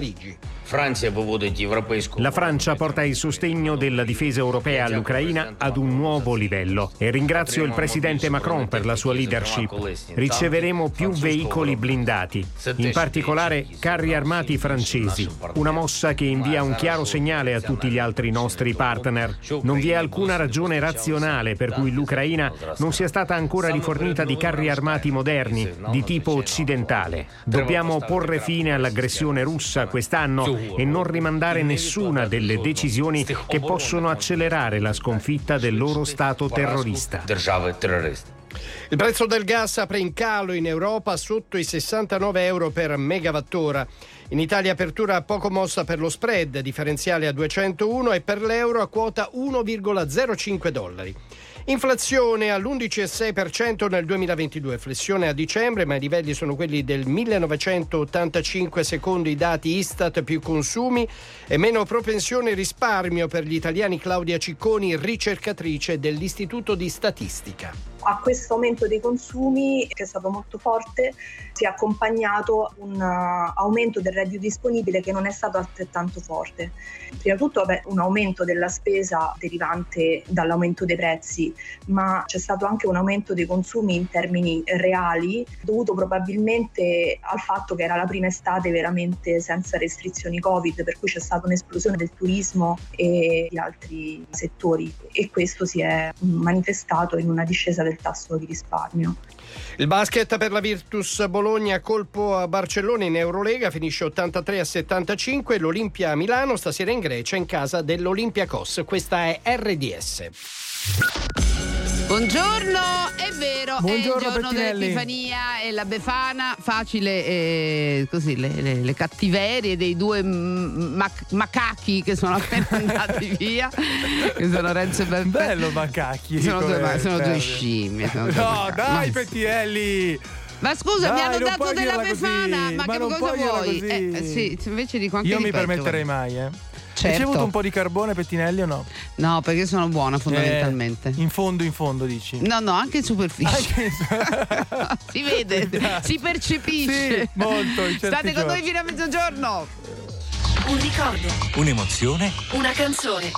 理智。La Francia porta il sostegno della difesa europea all'Ucraina ad un nuovo livello. E ringrazio il presidente Macron per la sua leadership. Riceveremo più veicoli blindati, in particolare carri armati francesi, una mossa che invia un chiaro segnale a tutti gli altri nostri partner. Non vi è alcuna ragione razionale per cui l'Ucraina non sia stata ancora rifornita di carri armati moderni di tipo occidentale. Dobbiamo porre fine all'aggressione russa quest'anno e non rimandare nessuna delle decisioni che possono accelerare la sconfitta del loro Stato terrorista. Il prezzo del gas apre in calo in Europa sotto i 69 euro per megawattora. In Italia apertura poco mossa per lo spread, differenziale a 201 e per l'euro a quota 1,05 dollari. Inflazione all'11,6% nel 2022, flessione a dicembre, ma i livelli sono quelli del 1985 secondo i dati Istat più consumi e meno propensione risparmio per gli italiani Claudia Cicconi, ricercatrice dell'Istituto di Statistica a questo aumento dei consumi, che è stato molto forte, si è accompagnato un uh, aumento del reddito disponibile che non è stato altrettanto forte. Prima di tutto vabbè, un aumento della spesa derivante dall'aumento dei prezzi, ma c'è stato anche un aumento dei consumi in termini reali, dovuto probabilmente al fatto che era la prima estate veramente senza restrizioni Covid, per cui c'è stata un'esplosione del turismo e di altri settori e questo si è manifestato in una discesa del del tasso di risparmio. Il basket per la Virtus Bologna colpo a Barcellona in Eurolega finisce 83 a 75 l'Olimpia a Milano stasera in Grecia in casa dell'Olympiacos. Questa è RDS. Buongiorno, è vero, Buongiorno, è il giorno Bettinelli. dell'Epifania e la Befana, facile eh, così le, le- le cattiverie dei due mac- macachi che sono appena andati via, che sono Renzo e Beppe. Bello macacchi. Sono due, come sono due scimmie. sono due No, macachi. dai, Ma- Pettinelli! Ma scusa, mi Dai, hanno non dato della dirla così, Befana, ma, ma che cosa vuoi? Eh, sì, invece dico anche Io mi permetterei mai, eh. Hai Certo. ricevuto un po' di carbone, Pettinelli, o no? No, perché sono buona fondamentalmente. Eh, in fondo, in fondo, dici. No, no, anche in superficie. si vede, si percepisce. Sì, molto, in certi State con giorni. noi fino a mezzogiorno. Un ricordo, Un'emozione? una canzone.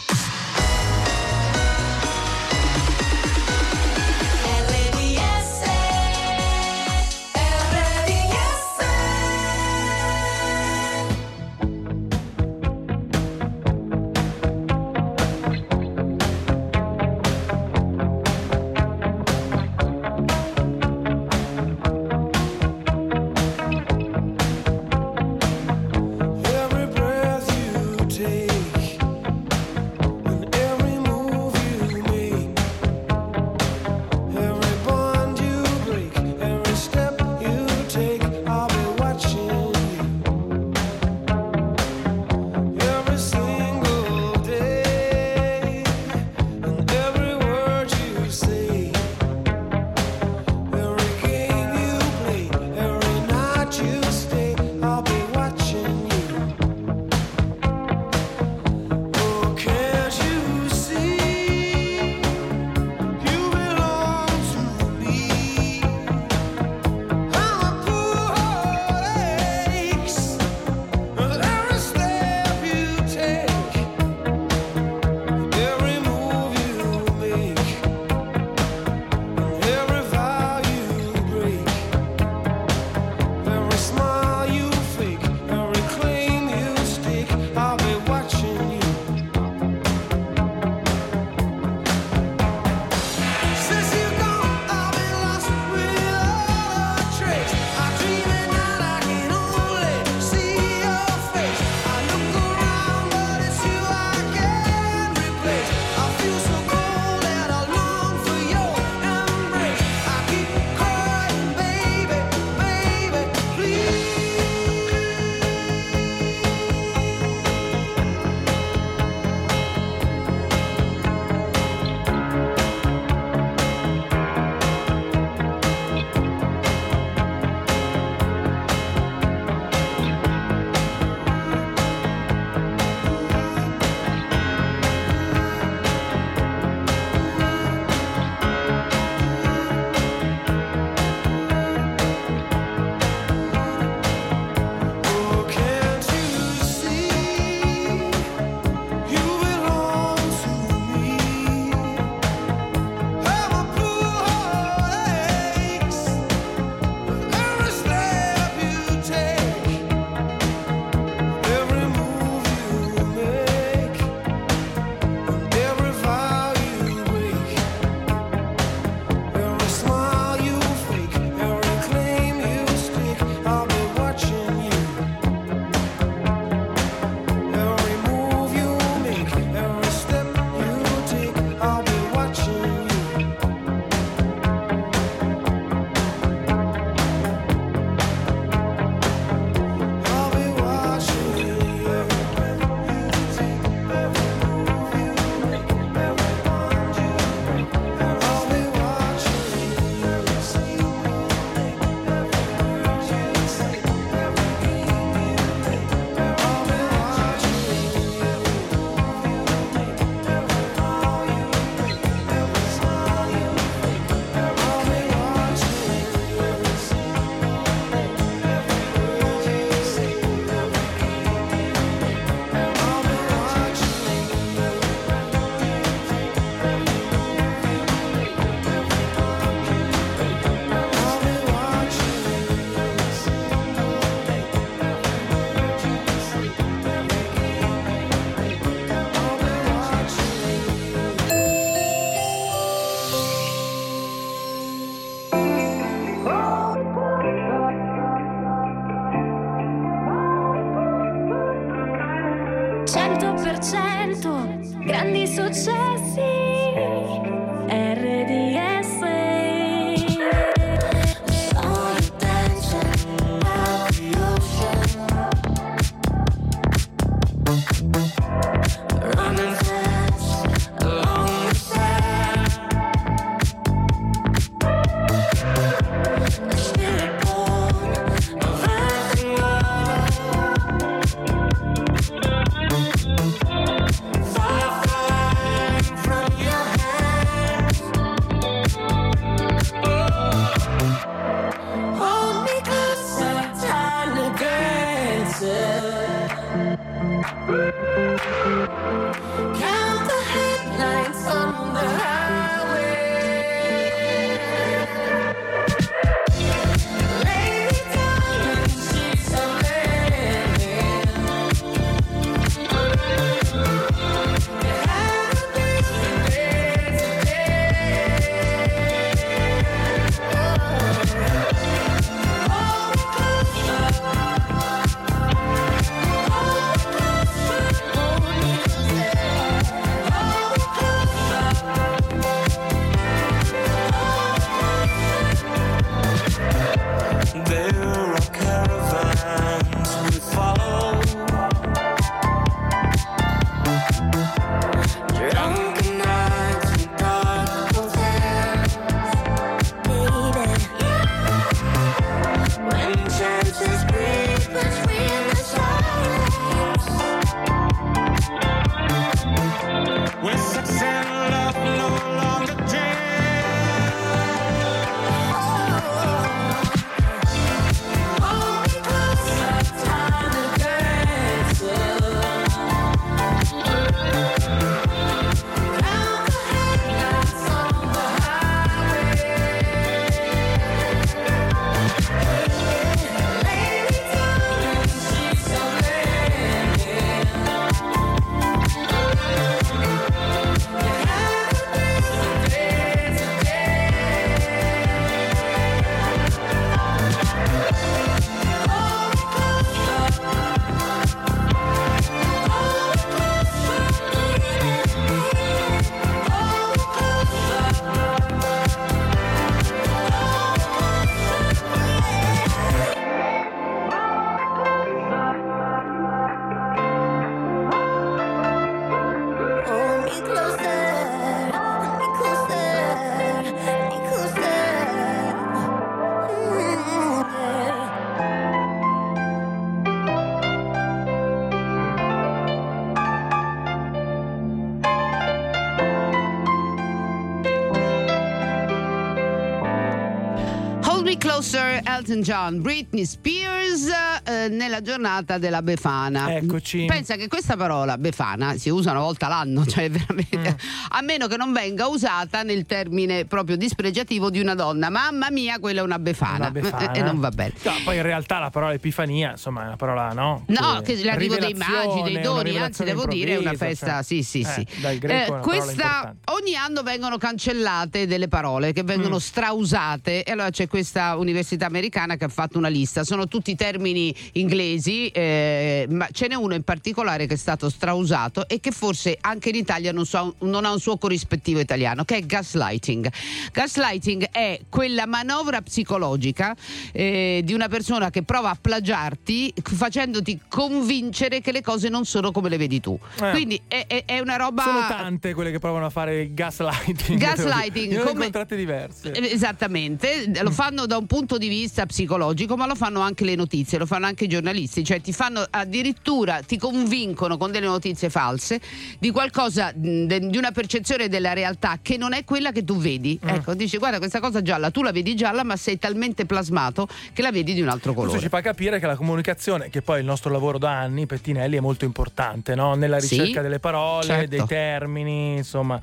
Elton John, Britney Spears uh, eh, nella giornata della Befana. Eccoci. Pensa che questa parola Befana si usa una volta l'anno, cioè veramente, Mm. a meno che non venga usata nel termine proprio dispregiativo di una donna. Mamma mia, quella è una Befana. Una befana. E non va bene. No, poi in realtà la parola epifania, insomma, è una parola, no? No, che l'arrivo dei magi, dei doni, anzi devo dire è una festa, cioè. sì sì Eh, sì. Parola questa, ogni anno vengono cancellate delle parole che vengono Mm. strausate e allora c'è questa università americana che ha fatto una lista, sono tutti termini inglesi, eh, ma ce n'è uno in particolare che è stato strausato e che forse anche in Italia non, so- non ha un suo corrispettivo italiano, che è gaslighting. Gaslighting è quella manovra psicologica eh, di una persona che prova a plagiarti facendoti convincere che le cose non sono come le vedi tu. Eh. Quindi è, è- è una roba... Sono tante quelle che provano a fare il gaslighting. Gaslighting, come- incontrate diverse. Eh, Esattamente, lo fanno da un punto di vista psicologico, ma lo fanno anche le notizie, lo fanno anche i giornalisti, cioè ti fanno addirittura ti convincono con delle notizie false di qualcosa di una percezione della realtà che non è quella che tu vedi. Mm. Ecco, dici guarda questa cosa gialla, tu la vedi gialla, ma sei talmente plasmato che la vedi di un altro Questo colore. ci fa capire che la comunicazione, che poi è il nostro lavoro da anni, Pettinelli, è molto importante no? nella Sì, ricerca delle parole, certo. dei termini, insomma.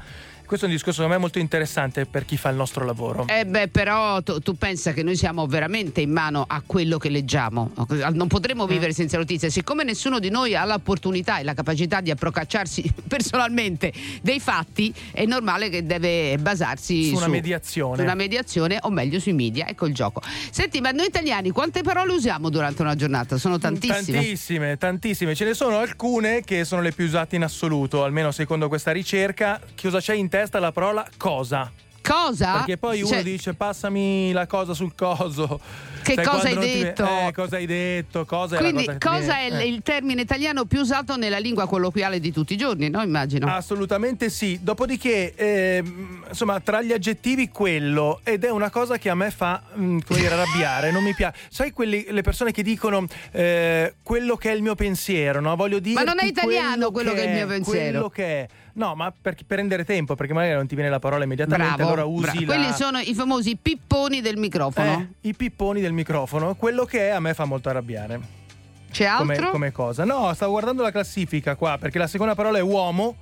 Questo è un discorso secondo me molto interessante per chi fa il nostro lavoro. Eh beh, però tu, tu pensa che noi siamo veramente in mano a quello che leggiamo. Non potremo Mm. vivere senza notizie. Siccome nessuno di noi ha l'opportunità e la capacità di approcciarsi personalmente dei fatti, è normale che deve basarsi Su una mediazione. su una mediazione, o meglio sui media. Ecco il gioco. Senti, ma noi italiani quante parole usiamo durante una giornata? Sono tantissime. Tantissime, tantissime. Ce ne sono alcune che sono le più usate in assoluto, almeno secondo questa ricerca. Che cosa c'è in testa la parola cosa? Cosa? Perché poi uno Cioè, dice passami la cosa sul coso. Che Sai, cosa hai non ti- detto? Eh, cosa hai detto? Cosa Quindi, cosa che ti cosa è eh. il termine italiano più usato nella lingua colloquiale di tutti i giorni, no? Immagino. Assolutamente sì. Dopodiché, ehm, insomma, tra gli aggettivi quello ed è una cosa che a me fa mm, come dire, arrabbiare, non mi piace. Sai quelli, le persone che dicono eh, quello che è il mio pensiero, no? Voglio dire Ma non è italiano quello che è il mio pensiero. Quello che è. No, ma per, per rendere tempo, perché magari non ti viene la parola immediatamente, Bravo. allora usi bravo. la- Quelli sono i famosi pipponi del microfono. eh, i pipponi del microfono. Quello che è a me fa molto arrabbiare. C'è come, altro? come cosa. No, stavo guardando la classifica qua perché la seconda parola è uomo.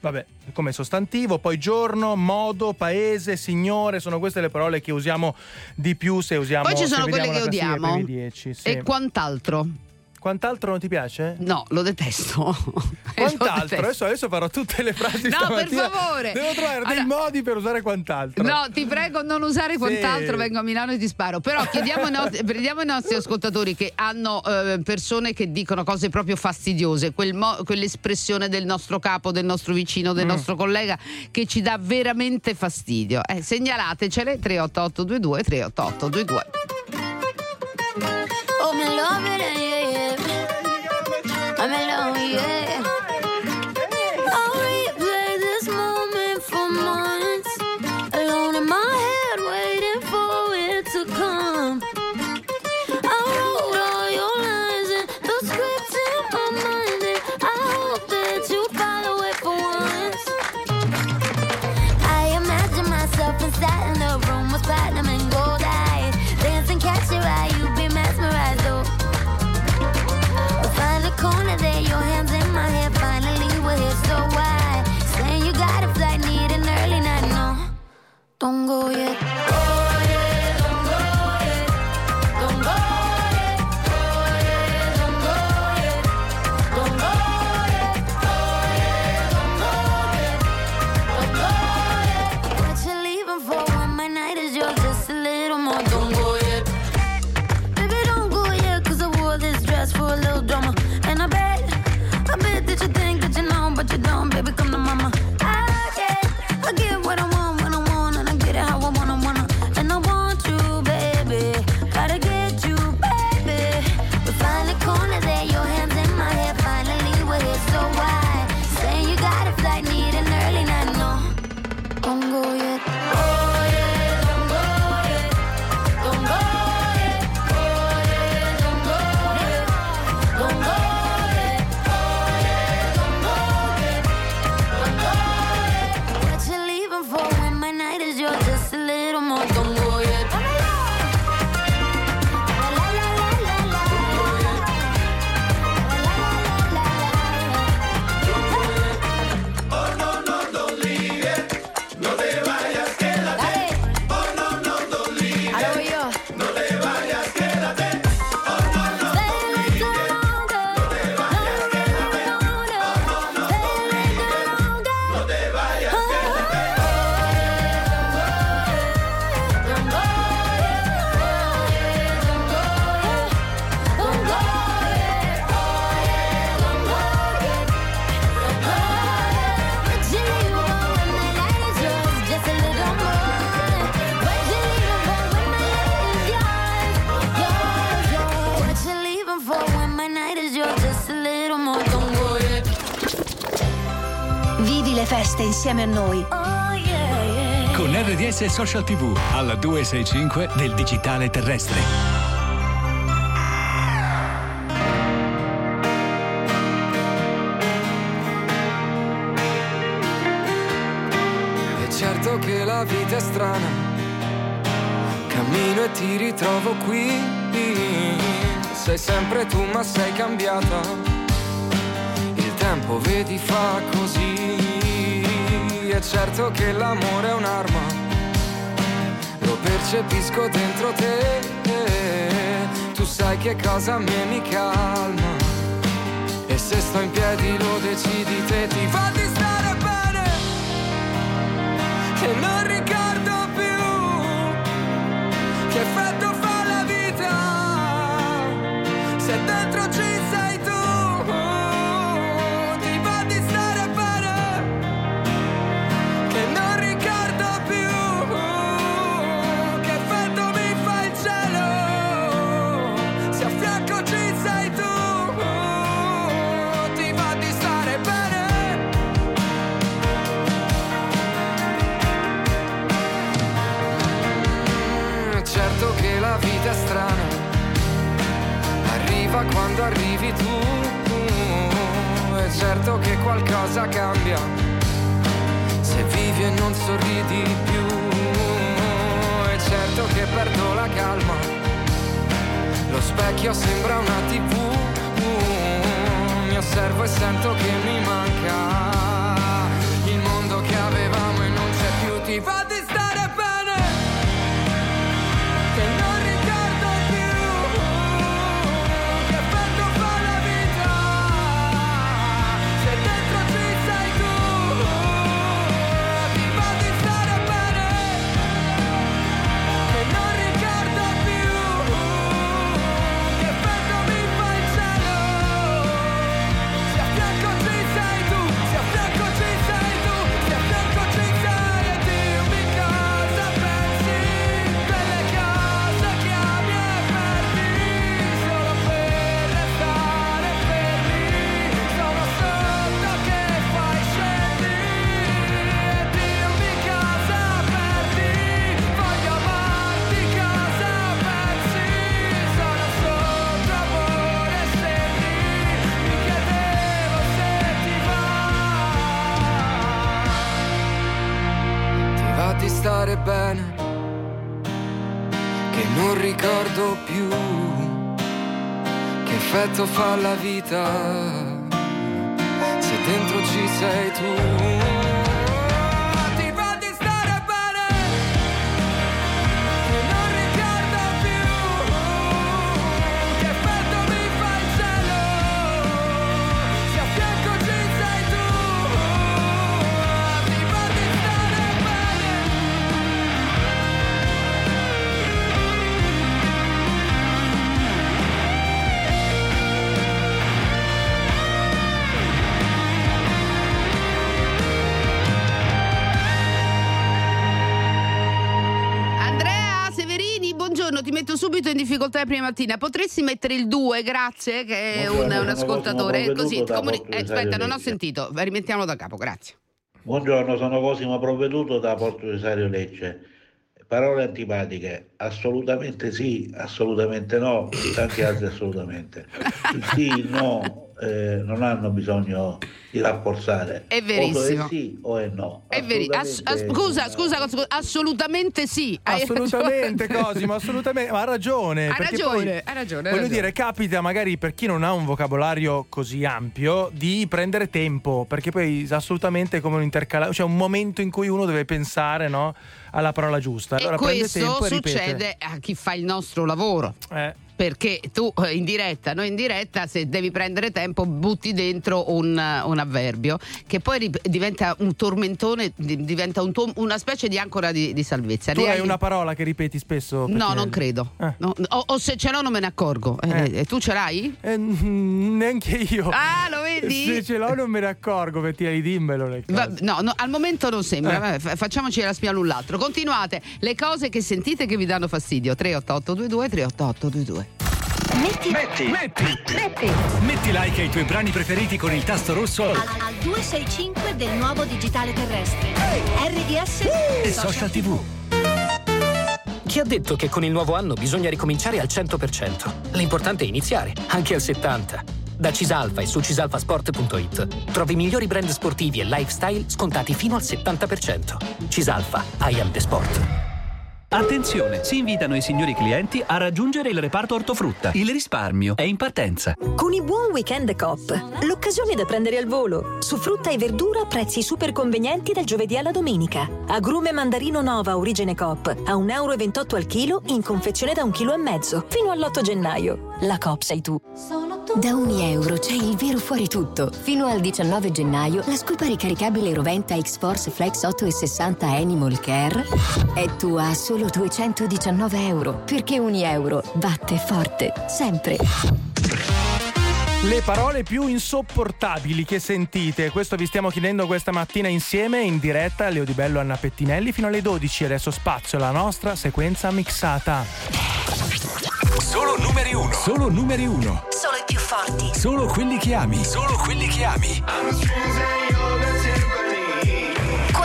Vabbè, come sostantivo, poi giorno, modo, paese, signore, sono queste le parole che usiamo di più se usiamo Poi ci sono quelle che odiamo. dei primi dieci, sì. E quant'altro? Quant'altro non ti piace? No, lo detesto. Lo Quant'altro? detesto. Adesso, adesso farò tutte le frasi No, per favore. Devo trovare dei Allora- modi per usare quant'altro. No, ti prego, non usare quant'altro, vengo a Milano e ti sparo. Però chiediamo ai nostri, prendiamo i nostri ascoltatori che hanno eh, persone che dicono cose proprio fastidiose, quel mo- quell'espressione del nostro capo, del nostro vicino, Mm. del nostro collega che ci dà veramente fastidio. Eh, segnalatecele 38822 38822. Oh, me love it, noi. Oh yeah, yeah. Con RDS Social TV alla 265 del digitale terrestre. È certo che la vita è strana, cammino e ti ritrovo qui. Sei sempre tu ma sei cambiata, il tempo vedi fa così. Certo che l'amore è un'arma. Lo percepisco dentro te, tu sai che cosa a me mi calma. E se sto in piedi lo decidi te, ti fa di Lo specchio sembra una tv. Mi osservo e sento che mi manca fa la vita se dentro ci sei tu. Difficoltà prima mattina. Potresti mettere il 2, grazie, che è un, un ascoltatore. Così, comuni- eh, aspetta, non ho sentito. Rimettiamo da capo, grazie. Buongiorno, sono Cosimo Provveduto da Porto Cesario Lecce. Parole antipatiche, assolutamente sì, assolutamente no, tanti altri assolutamente. Il sì, il no, eh, non hanno bisogno di rafforzare. È verissimo. O è sì o è no. È veri- ass- ass- scusa, scusa, scusa, assolutamente sì. Hai Assolutamente ragione. Cosimo, assolutamente, ma ha ragione. Hai perché ragione, poi, hai ragione, Voglio ragione. dire, capita magari per chi non ha un vocabolario così ampio di prendere tempo, perché poi assolutamente è come un intercalare, cioè un momento in cui uno deve pensare no, alla parola giusta. Allora e questo tempo e ripete. succede a chi fa il nostro lavoro. Eh. Perché tu eh, in diretta, noi in diretta, se devi prendere tempo, butti dentro un, eh, un avverbio che poi rip- diventa un tormentone, di- diventa un to- una specie di ancora di, di salvezza. Tu hai una parola che ripeti spesso? No, non credo. Eh. No, o, o se ce l'ho non me ne accorgo. Eh, Eh. eh, tu ce l'hai? Neanche io. Ah, lo vedi? Se ce l'ho non me ne accorgo, Bettina, dimmelo. Va- no, no, al momento non sembra. Vabbè, fa- facciamoci la spia l'un l'altro. Continuate. Le cose che sentite che vi danno fastidio. 38822 38822. Metti, Metti, metti, metti metti like ai tuoi brani preferiti con il tasto rosso al, al 265 del nuovo digitale terrestre. RDS e social tv. Chi ha detto che con il nuovo anno bisogna ricominciare al 100%? L'importante è iniziare, anche al 70%. Da Cisalfa e su cisalfasport.it trovi i migliori brand sportivi e lifestyle scontati fino al 70%. Cisalfa, I am the sport. Attenzione, si invitano i signori clienti a raggiungere il reparto ortofrutta. Il risparmio è in partenza. Con i buon weekend Coop, l'occasione da prendere al volo. Su frutta e verdura prezzi super convenienti dal giovedì alla domenica. Agrume mandarino nova origine Coop a 1,28 euro al chilo in confezione da 1,5 kg fino all'8 gennaio. La Coop sei tu. Da ogni euro c'è il vero fuori tutto. Fino al 19 gennaio la scopa ricaricabile Roventa X-Force Flex 8 e 60 Animal Care è tua a solo 219 euro. Perché ogni euro batte forte, sempre. Le parole più insopportabili che sentite, questo vi stiamo chiedendo questa mattina insieme in diretta a Leo Di Bello e Anna Pettinelli fino alle 12. Adesso spazio alla nostra sequenza mixata. Solo numeri uno. Solo numeri uno. Solo i più forti. Solo quelli che ami. Solo quelli che ami.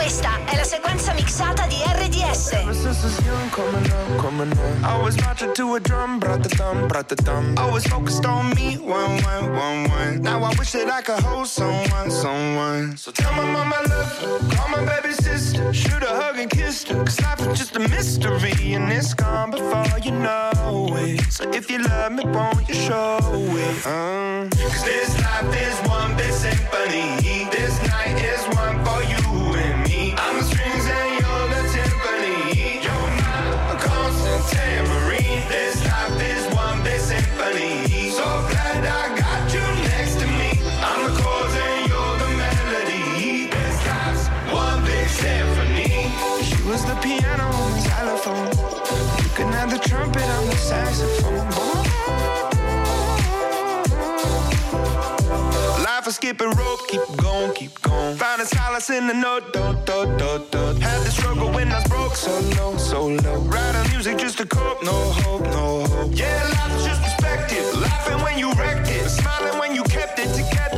Questa è la sequenza mixata di RDS. Ever I was young, coming up, coming up. I was marching to a drum, brought the thumb, brought the thumb. Always focused on me, one, one, one, one. Now I wish that I could hold someone, someone. So tell my mama I love her, call my baby sister, shoot a hug and kiss her. Cause life is just a mystery and it's gone before you know it. So if you love me, won't you show it? Uh. Cause this life is one big skipping rope, keep going, keep going. Finding solace in the note, do, do, do, do. Had the struggle when I was broke, so low, so low. Writing music just to cope, no hope, no hope. Yeah, life's just perspective. Laughing when you wrecked it, smiling when you kept it together.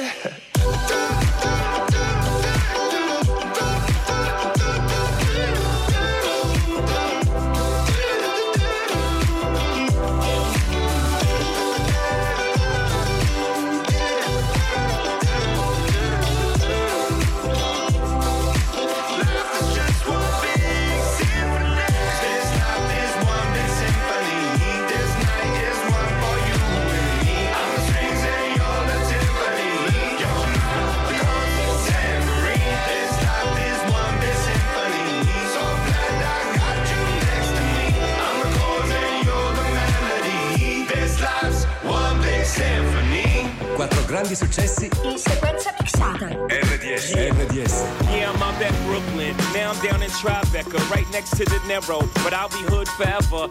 Next to the Narrow. But I'll be hood forever.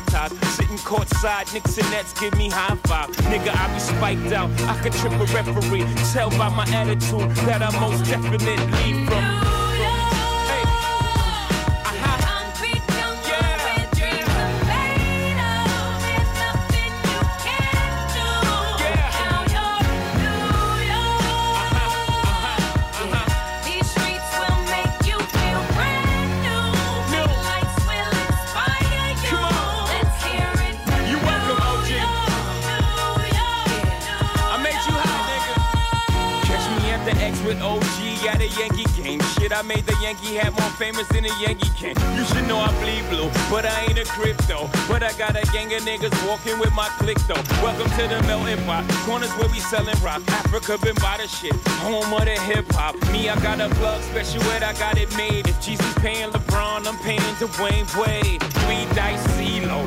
ties. Sitting courtside, Knicks and Nets give me high five. Nigga, I be spiked out, I could trip a referee. Tell by my attitude that I most definitely from. A Yankee game. Shit, I made the Yankee hat more famous than a Yankee can. You should know I bleed blue, but I ain't a crypto. But I got a gang of niggas walking with my click though. Welcome to the melting pot. Corners where we selling rock. Africa been by the shit. Home of the hip hop. Me, I got a plug special ed, I got it made. If Jesus paying LeBron, I'm paying Dwayne Wade. Three dice CeeLo,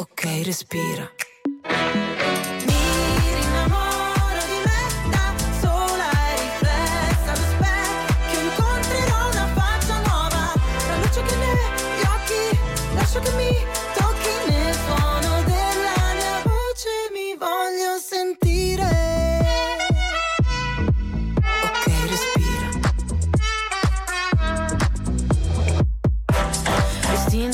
Ok, respira.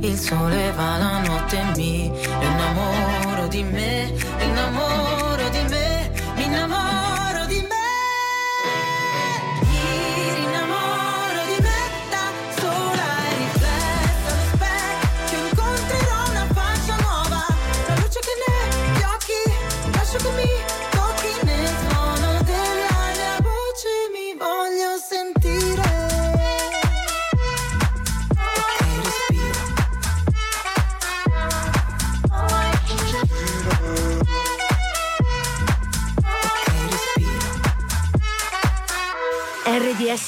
Il sole va la notte mi innamoro di me, innamoro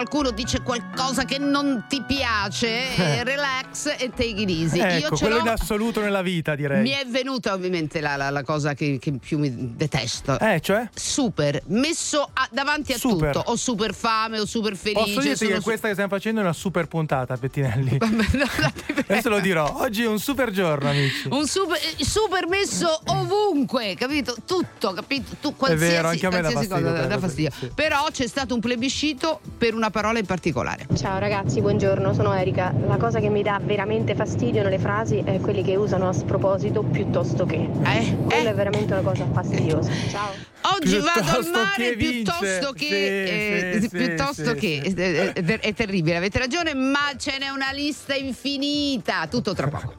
Qualcuno dice qualcosa che non ti piace, eh, relax e take it easy. Io Ecco, ce quello l'ho. in assoluto nella vita, direi. Mi è venuta ovviamente la, la- la cosa che, che più mi detesto. Eh, cioè? Super, messo a- davanti a Super. tutto. O super fame o super felice. Posso dirti che su- questa che stiamo facendo è una super puntata, Pettinelli. Adesso lo dirò. Oggi è un super giorno, amici. Un super, eh, super messo ovunque, capito? Tutto, capito? Tu, qualsiasi, vero, anche a me dà fastidio cosa, quella cosa, fastidio. Però c'è stato un plebiscito per una parola in particolare. Ciao ragazzi, buongiorno, sono Erika. La cosa che mi dà veramente fastidio nelle frasi è quelli che usano a sproposito piuttosto che. Eh? Quella è veramente una cosa fastidiosa. Ciao. Oggi vado al Piuttosto mare che piuttosto che, Sì, eh, sì, piuttosto sì, che sì. eh, eh, è terribile, avete ragione, ma ce n'è una lista infinita. Tutto tra poco.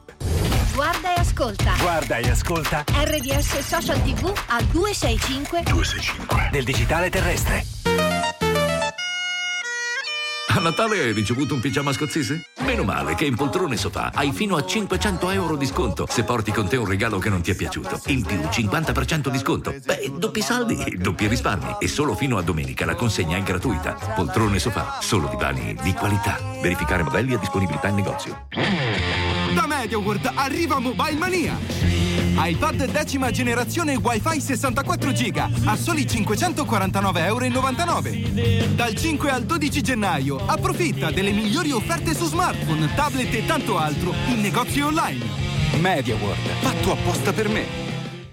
Guarda e ascolta. Guarda e ascolta RDS Social TV a 265 del digitale terrestre. A Natale hai ricevuto un pigiama scozzese? Meno male che in Poltrone Sofà hai fino a 500 euro di sconto se porti con te un regalo che non ti è piaciuto. In più 50% di sconto. Beh, doppi saldi, doppi risparmi. E solo fino a domenica la consegna è gratuita. Poltrone Sofà, solo divani di qualità. Verificare modelli e disponibilità in negozio. Da MediaWorld arriva Mobile Mania! iPad decima generazione Wi-Fi 64 GB a soli 549,99 euro. Dal 5 al 12 gennaio approfitta delle migliori offerte su smartphone, tablet e tanto altro in negozi online. MediaWorld, fatto apposta per me.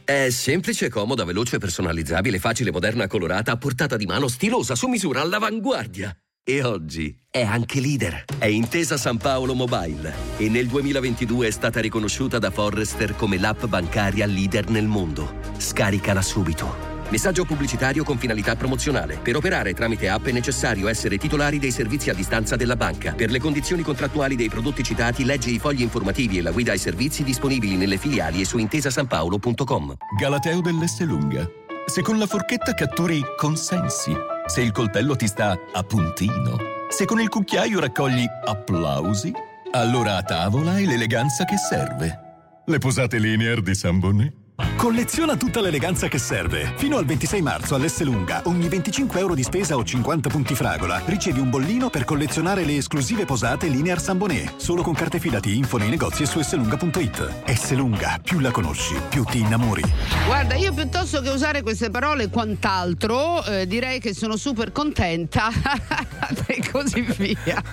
È semplice, comoda, veloce, personalizzabile, facile, moderna, colorata, a portata di mano, stilosa, su misura, all'avanguardia. E oggi è anche leader. È Intesa San Paolo Mobile e nel 2022 è stata riconosciuta da Forrester come l'app bancaria leader nel mondo. Scaricala subito. Messaggio pubblicitario con finalità promozionale. Per operare tramite app è necessario essere titolari dei servizi a distanza della banca. Per le condizioni contrattuali dei prodotti citati, leggi i fogli informativi e la guida ai servizi disponibili nelle filiali e su intesasanpaolo.com. Galateo dell'Esselunga. Se con la forchetta catturi consensi, se il coltello ti sta a puntino, se con il cucchiaio raccogli applausi, allora a tavola hai l'eleganza che serve. Le posate linear di San Bonnet. Colleziona tutta l'eleganza che serve. Fino al 26 marzo all'Esselunga, ogni 25 euro di spesa o 50 punti fragola, ricevi un bollino per collezionare le esclusive posate Linear Sambonet. Solo con carte fidati info nei negozi e su esselunga.it. Esselunga, più la conosci, più ti innamori. Guarda, io piuttosto che usare queste parole quant'altro, eh, direi che sono super contenta e così via.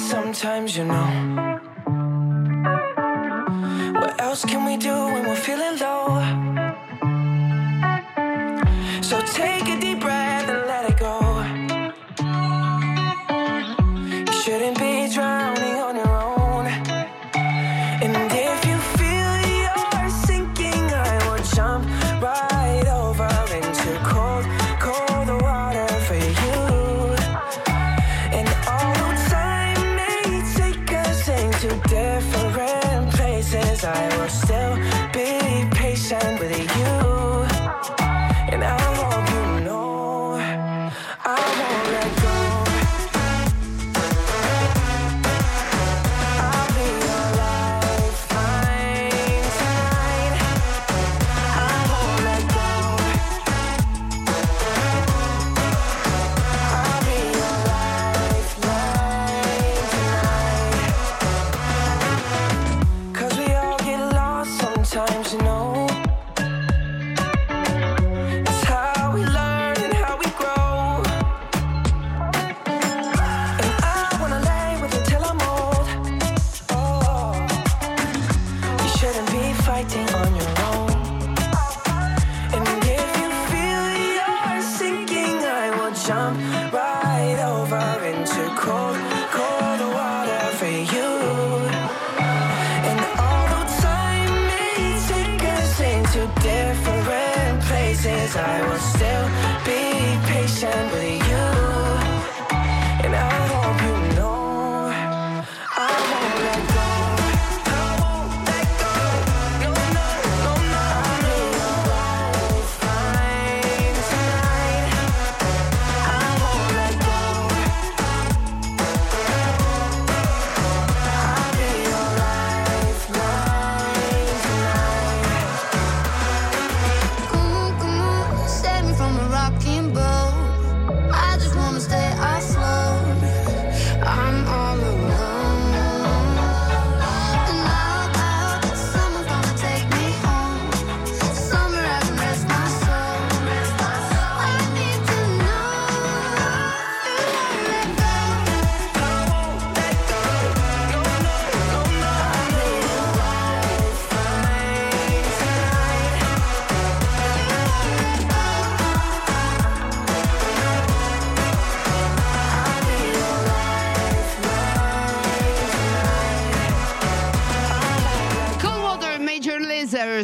Sometimes, you know. What else can we do when we're feeling low?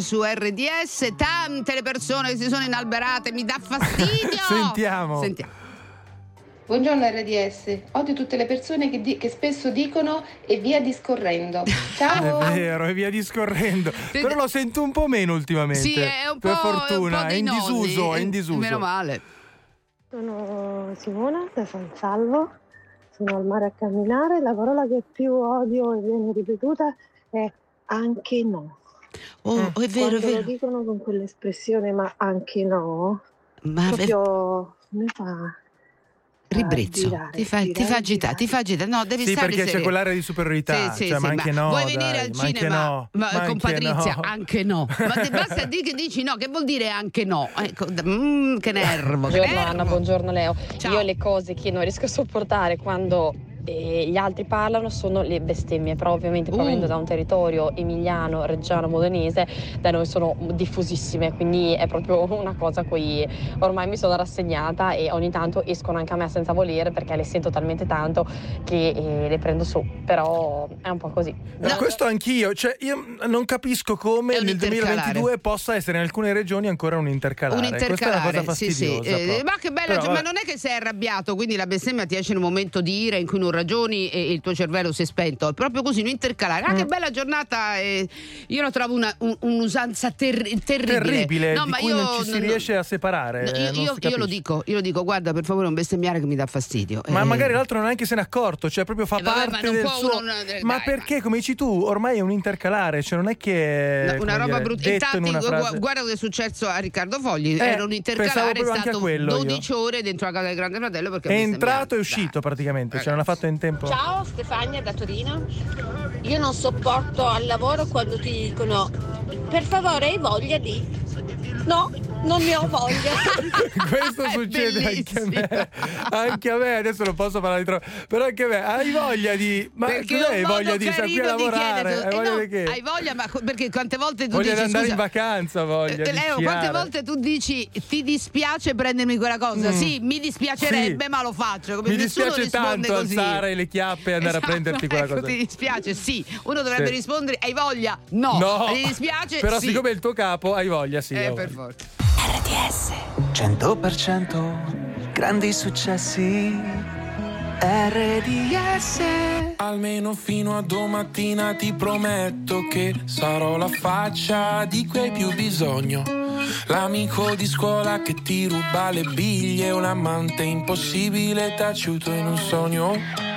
Su RDS. Tante le persone che si sono inalberate, mi dà fastidio. Sentiamo. Sentiamo. Buongiorno RDS, odio tutte le persone che, di- che spesso dicono e via discorrendo. Ciao! È vero, e via discorrendo. Però lo sento un po' meno ultimamente. Sì, è un per po'- fortuna, un po' è in nonni, disuso, è in eh, disuso. Meno male. Sono Simona da San Salvo, sono al mare a camminare, la parola che più odio e viene ripetuta è anche no. Oh, è vero, è vero. lo dicono con quell'espressione ma anche no, Ma proprio mi fa Ribrezzo, girare, ti fa, ti fa agitare, ti fa agitare. No, devi Sì, stare perché c'è sereno. quell'area di superiorità. Sì, sì, cioè, sì, ma anche no. Vuoi dai, venire al ma anche cinema no, ma- ma con Patrizia? no. Anche no. Ma te basta dire che dici no, che vuol dire anche no? Ecco, mm, che nervo, che Buongiorno nervo. Anna, buongiorno Leo. Io le cose che non riesco a sopportare quando eh, gli altri parlano sono le bestemmie, però ovviamente provenendo Uh. da un territorio emiliano, reggiano, modenese, da noi sono diffusissime, quindi è proprio una cosa a cui ormai mi sono rassegnata e ogni tanto escono anche a me senza volere perché le sento talmente tanto che eh, le prendo su, però è un po' così. Eh, questo anch'io, cioè io non capisco come nel intercalare. 2022 possa essere in alcune regioni ancora un intercalare. Un Questa è una intercalare, cosa sì, sì. fastidiosa. Eh, ma che bella, Però, cioè, ma vabbè. non è che sei arrabbiato, quindi la bestemmia ti esce in un momento di ira in cui non ragioni e il tuo cervello si è spento. È proprio così, un intercalare. Ah, che Mm. bella giornata! eh, io la trovo una- un- un'usanza terri- terribile. terribile, No, di ma cui io non ci si non- riesce a separare. No, eh, io, io- io lo dico, io lo dico, guarda per favore non bestemmiare che mi dà fastidio. Ma Eh, magari l'altro neanche se n'è accorto, cioè proprio fa Eh, vabbè, ma parte non del suo. uno- eh, ma dai, perché, come dici tu, ormai è un intercalare, cioè non è che. No, una roba brutta. Infatti, in frase. guarda cosa è successo a Riccardo Fogli. Eh, Era un intercalare, è stato quello io. 12 ore dentro la casa del Grande Fratello perché È entrato e uscito praticamente, cioè non ha fatto in tempo. Ciao Stefania da Torino. Io non sopporto al lavoro quando ti dicono per favore hai voglia di. No, non ne ho voglia. Questo succede anche a me. Anche a me, adesso non posso parlare di troppo. Però anche a me, hai voglia di. Ma Perché cos'è è hai un voglia di stare qui a lavorare? Hai eh voglia no, di che? Hai voglia, ma perché quante volte tu Voglia di dici andare scusa, in vacanza, voglia. eh, Leo, quante sciare. volte tu dici ti dispiace prendermi quella cosa? Mm. Sì, mi dispiacerebbe, Sì. ma lo faccio. Come Mi dispiace tanto così. alzare le chiappe e andare Esatto, a prenderti quella ecco, cosa. Ti dispiace? Sì. Uno dovrebbe Sì. rispondere hai voglia? No. No, Ti dispiace? Però sì. siccome è il tuo capo, hai voglia, sì. Eh, per forza. 100% grandi successi RDS Almeno fino a domattina ti prometto che sarò la faccia di cui hai più bisogno. L'amico di scuola che ti ruba le biglie, un amante impossibile taciuto in un sogno.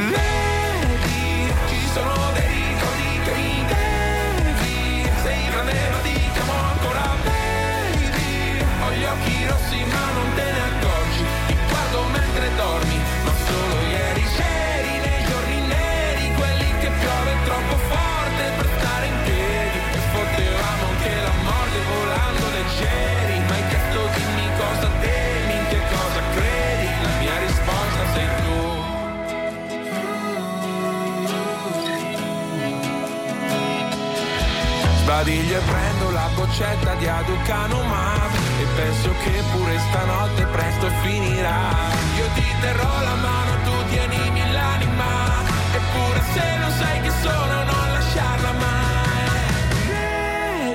Sbadiglio e prendo la boccetta di Aducanumab E penso che pure stanotte presto finirà. Io ti terrò la mano, tu tienimi l'anima Eppure se non sai chi sono non lasciarla mai.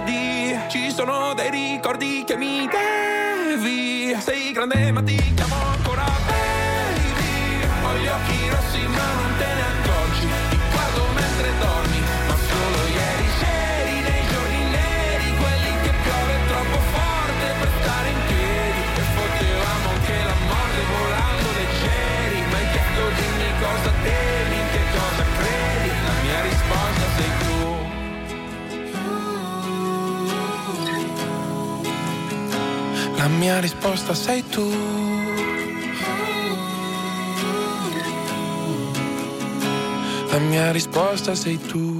Vedi, ci sono dei ricordi che mi devi. Sei grande ma ti chiamo La mia risposta sei tu. La mia risposta sei tu.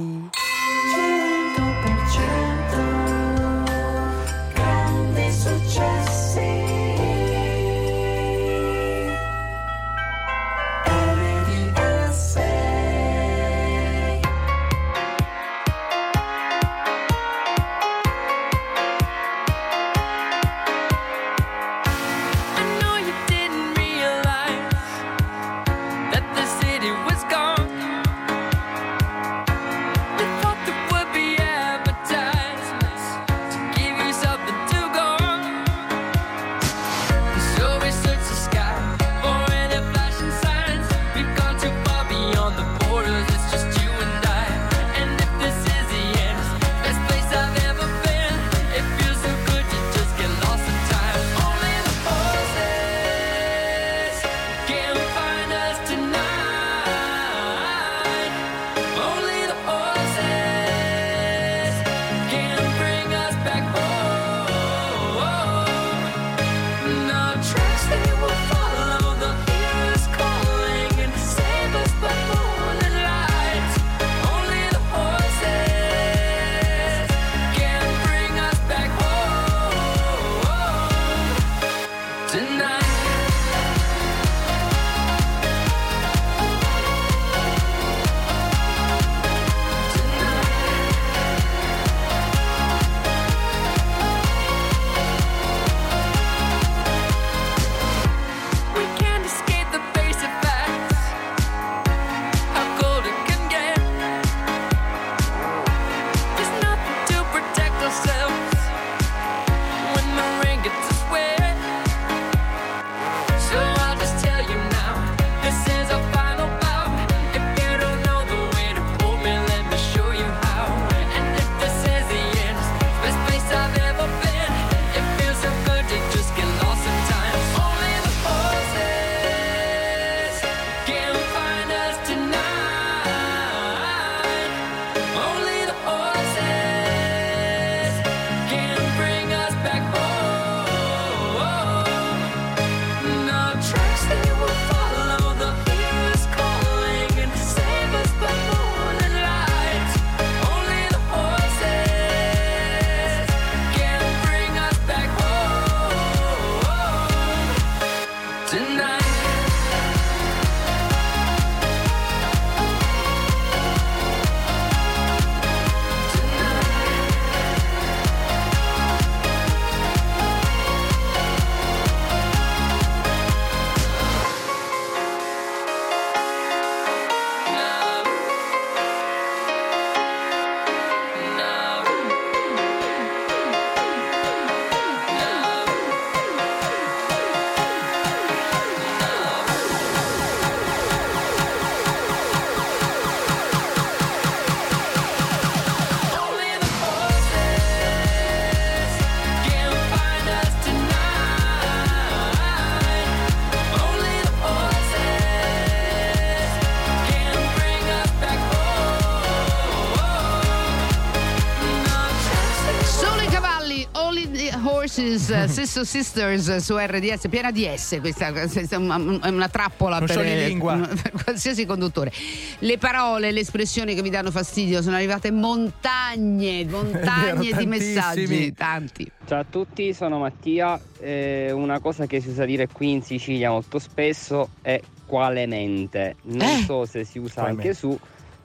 Sister Sisters su RDS, piena di S, questa, è una, trappola per, eh, per, qualsiasi conduttore. Le parole, le espressioni che mi danno fastidio sono arrivate montagne, montagne vero, di messaggi, tanti. Ciao a tutti, sono Mattia. Eh, una cosa che si usa dire qui in Sicilia molto spesso è quale mente. Non eh? so se si usa Qualmente. anche su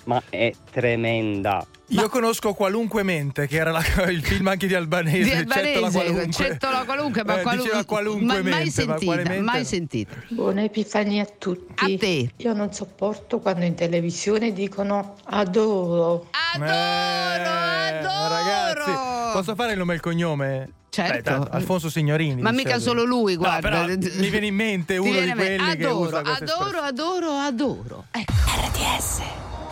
ma è tremenda. Io ma... conosco Qualunque Mente, che era la, il film anche di Albanese. Di Albanese, la qualunque. Cetto la qualunque, ma eh, qualunque, qualunque ma, mente, mai sentita, ma mente... mai sentita. Buona Epifania a tutti. A te. Io non sopporto quando in televisione dicono adoro. Adoro, eh, adoro. Ragazzi, posso fare il nome e il cognome? Certo. Beh, Alfonso Signorini. Ma mica solo lui, guarda. No, mi viene in mente uno di quelli adoro, che usa Adoro, adoro, adoro, adoro. Ecco. RDS.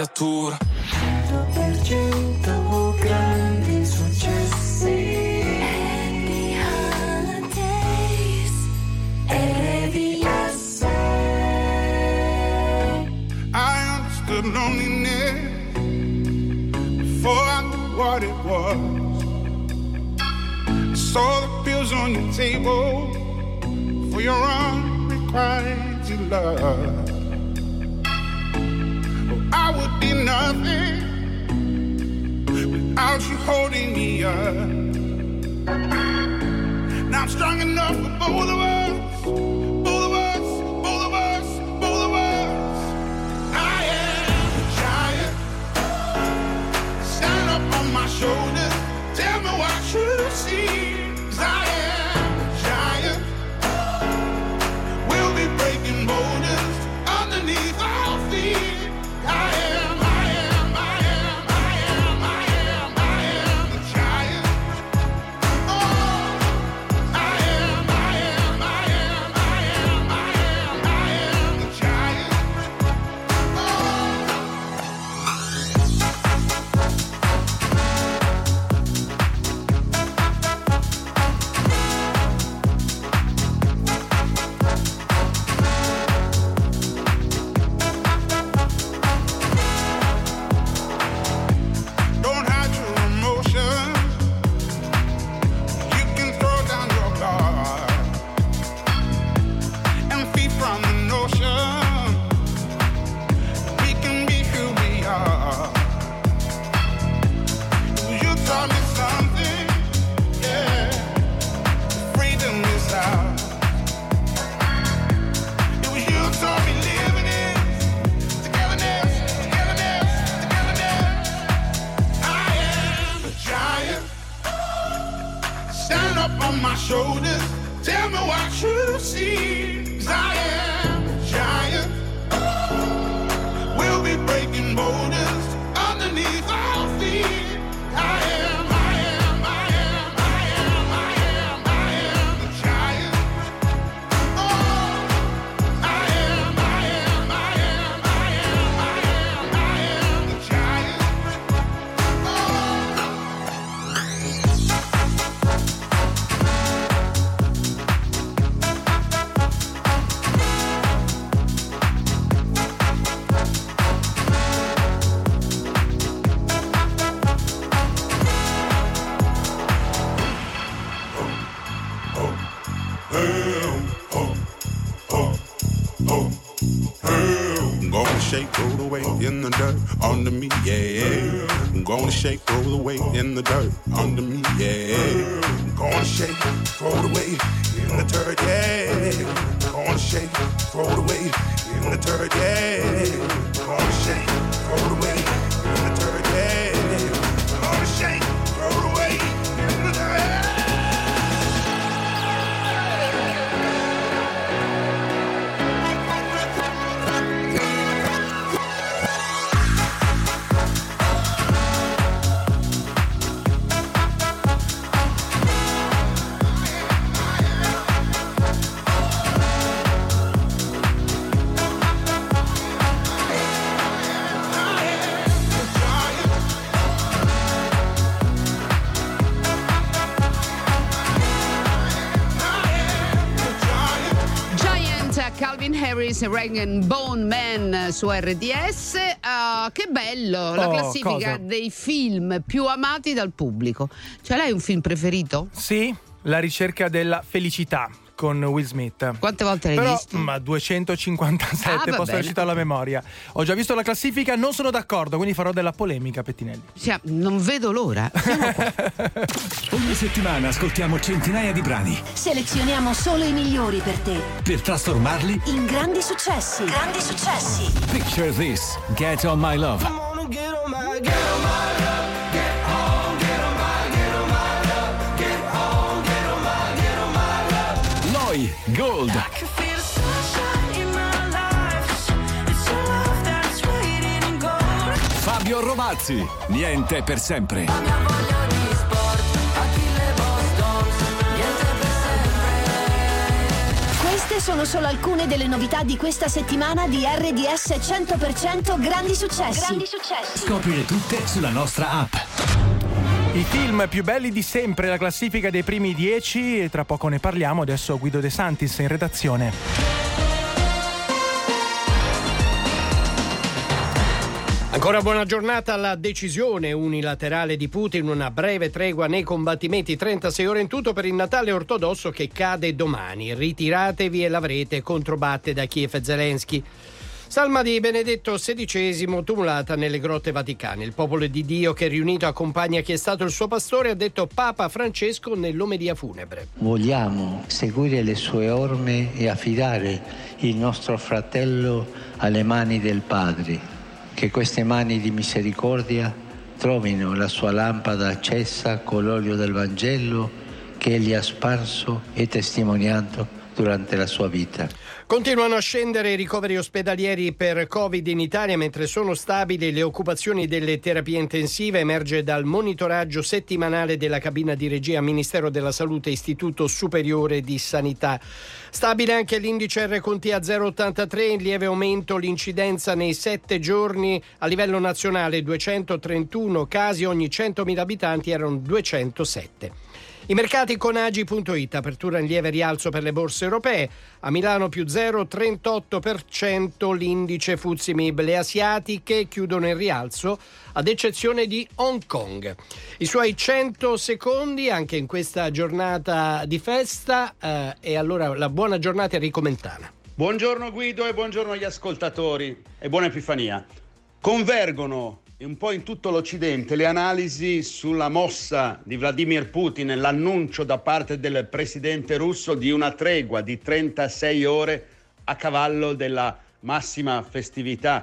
fregatura dopo grandi. RDS. I understood loneliness before I knew what it was. Saw the pills on your table for your unrequited love. Nothing without you holding me up. Now I'm strong enough for both of us. E Reagan Bone Man su RDS. Ah, che bello la Oh, classifica cosa? dei film più amati dal pubblico. Ce l'hai un film preferito? Sì, La ricerca della felicità con Will Smith. Quante volte l'hai Però, visto? ma 257, Ah, posso bene. recitare la memoria. Ho già visto la classifica, non sono d'accordo, quindi farò della polemica, Pettinelli. Sì, non vedo l'ora. Ogni settimana ascoltiamo centinaia di brani Selezioniamo solo i migliori per te. per trasformarli In grandi successi. Grandi successi. Picture This, Get On My Love. Noi, Gold. Fabio Rovazzi, niente per sempre. Queste sono solo alcune delle novità di questa settimana di RDS 100% grandi successi. Grandi successi. Scoprire tutte sulla nostra app. I film più belli di sempre, la classifica dei primi dieci, tra poco ne parliamo. Adesso Guido De Santis in redazione. Ancora buona giornata alla decisione unilaterale di Putin, una breve tregua nei combattimenti, 36 ore in tutto per il Natale ortodosso che cade domani. Ritiratevi e l'avrete, controbatte da Kiev e Zelensky. Salma di Benedetto XVI tumulata nelle grotte vaticane. Il popolo di Dio che riunito accompagna chi è stato il suo pastore ha detto Papa Francesco nell'omelia funebre. Vogliamo seguire le sue orme e affidare il nostro fratello alle mani del Padre. Che queste mani di misericordia trovino la sua lampada accesa con l'olio del Vangelo che egli ha sparso e testimoniato durante la sua vita. Continuano a scendere i ricoveri ospedalieri per Covid in Italia mentre sono stabili le occupazioni delle terapie intensive, emerge dal monitoraggio settimanale della cabina di regia Ministero della Salute Istituto Superiore di Sanità. Stabile anche l'indice RCT a 0,83, in lieve aumento l'incidenza nei sette giorni a livello nazionale, 231 casi ogni 100.000 abitanti erano 207. I mercati con Agi.it, apertura in lieve rialzo per le borse europee, a Milano più 0,38% l'indice Fuzzi Mib, le asiatiche chiudono in rialzo ad eccezione di Hong Kong. I suoi 100 secondi anche in questa giornata di festa eh, e allora la buona giornata Enrico Mentana. Buongiorno Guido e buongiorno agli ascoltatori e buona Epifania. Convergono un po' in tutto l'Occidente le analisi sulla mossa di Vladimir Putin, l'annuncio da parte del presidente russo di una tregua di 36 ore a cavallo della massima festività